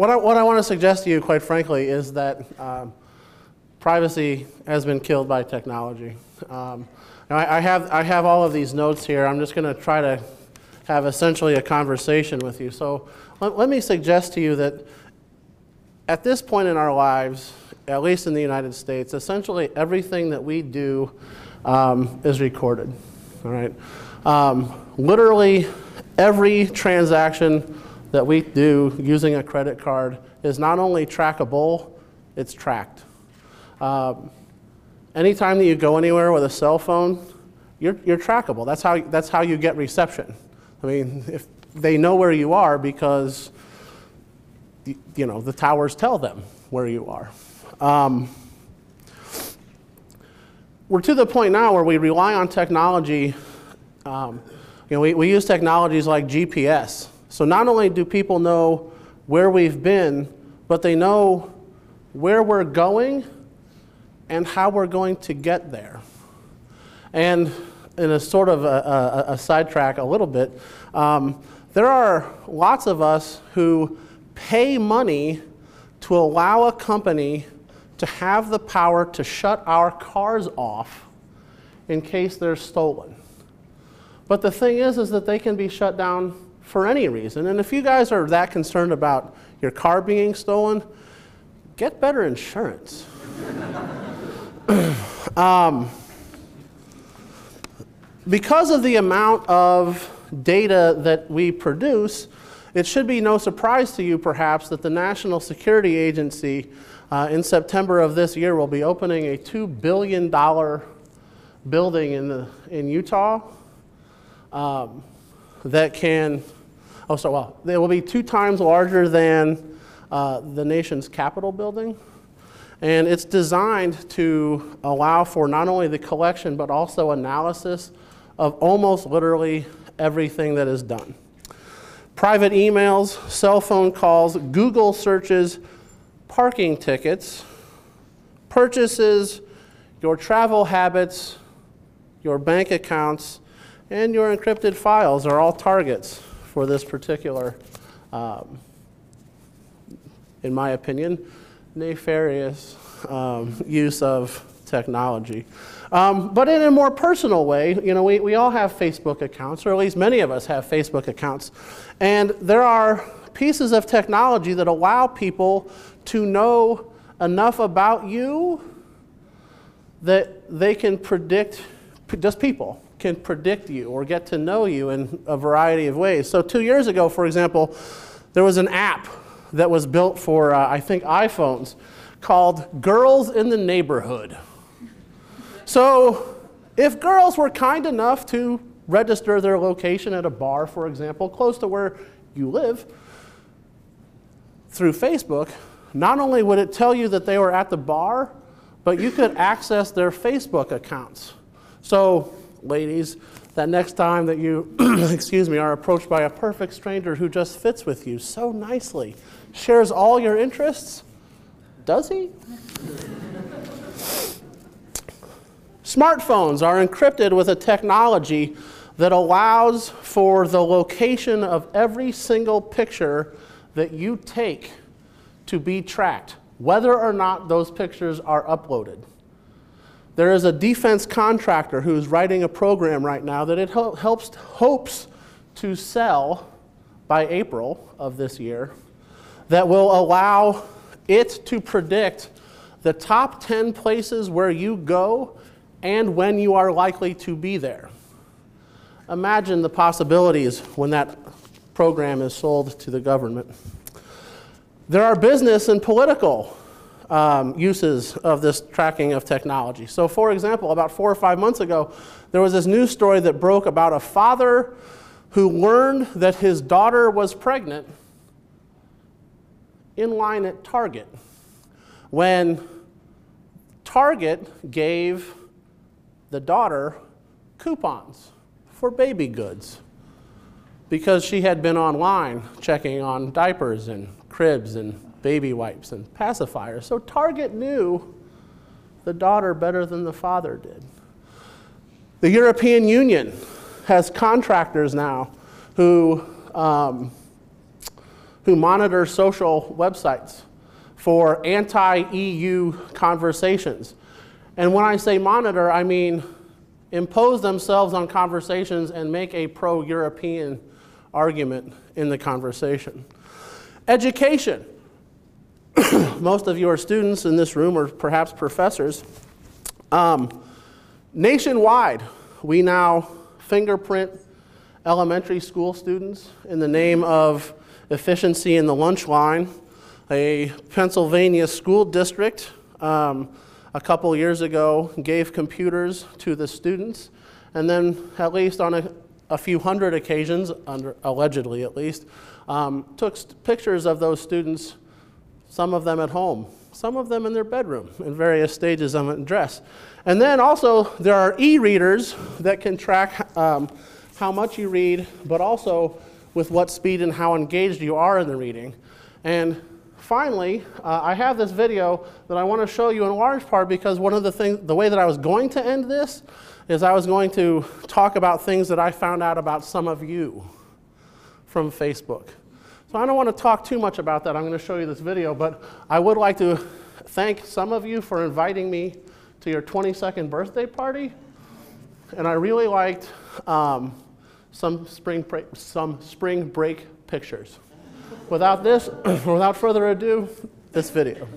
what I, what I want to suggest to you, quite frankly, is that um, privacy has been killed by technology. Um, now I, I, have, I have all of these notes here. I'm just going to try to have essentially a conversation with you. So let, let me suggest to you that at this point in our lives, at least in the United States, essentially everything that we do um, is recorded. All right. Um, literally every transaction that we do using a credit card is not only trackable, it's tracked. Um, anytime that you go anywhere with a cell phone, you're, you're trackable. That's how, that's how you get reception. I mean, if they know where you are because you know the towers tell them where you are. Um, we're to the point now where we rely on technology. Um, you know, we, we use technologies like GPS. So not only do people know where we've been, but they know where we're going and how we're going to get there. And in a sort of a, a, a sidetrack a little bit, um, there are lots of us who pay money to allow a company to have the power to shut our cars off in case they're stolen. But the thing is, is that they can be shut down for any reason. And if you guys are that concerned about your car being stolen, get better insurance. um, because of the amount of data that we produce, it should be no surprise to you, perhaps, that the National Security Agency uh, in September of this year, we'll be opening a $2 billion building in, the, in Utah um, that can, oh, so well, it will be two times larger than uh, the nation's Capitol building. And it's designed to allow for not only the collection, but also analysis of almost literally everything that is done. Private emails, cell phone calls, Google searches, parking tickets, purchases, your travel habits, your bank accounts, and your encrypted files are all targets for this particular, um, in my opinion, nefarious um, use of technology. Um, but in a more personal way, you know, we, we all have Facebook accounts, or at least many of us have Facebook accounts. And there are pieces of technology that allow people to know enough about you that they can predict, just people can predict you or get to know you in a variety of ways. So, two years ago, for example, there was an app that was built for, uh, I think, iPhones called Girls in the Neighborhood. So, if girls were kind enough to register their location at a bar, for example, close to where you live, through Facebook, not only would it tell you that they were at the bar, but you could access their Facebook accounts. So, ladies, that next time that you, excuse me, are approached by a perfect stranger who just fits with you so nicely, shares all your interests, does he? Smartphones are encrypted with a technology that allows for the location of every single picture that you take to be tracked, whether or not those pictures are uploaded. There is a defense contractor who's writing a program right now that it helps, hopes to sell by April of this year that will allow it to predict the top 10 places where you go and when you are likely to be there. Imagine the possibilities when that program is sold to the government. There are business and political um, uses of this tracking of technology. So, for example, about four or five months ago, there was this news story that broke about a father who learned that his daughter was pregnant in line at Target when Target gave the daughter coupons for baby goods because she had been online checking on diapers and cribs and baby wipes and pacifiers. So Target knew the daughter better than the father did. The European Union has contractors now who, um, who monitor social websites for anti-EU conversations. And when I say monitor, I mean impose themselves on conversations and make a pro-European argument in the conversation. Education. Most of you are students in this room or perhaps professors. Um, nationwide, we now fingerprint elementary school students in the name of efficiency in the lunch line. A Pennsylvania school district um, a couple years ago gave computers to the students, and then, at least on a, a few hundred occasions, under, allegedly at least, um, took pictures of those students, some of them at home, some of them in their bedroom, in various stages of undress. And then also, there are e readers that can track um, how much you read, but also with what speed and how engaged you are in the reading. And finally, uh, I have this video that I want to show you in large part because one of the things, the way that I was going to end this is I was going to talk about things that I found out about some of you from Facebook. So I don't want to talk too much about that. I'm going to show you this video, but I would like to thank some of you for inviting me to your 22nd birthday party. And I really liked um, some spring break, some spring break pictures. Without this, without further ado, this video.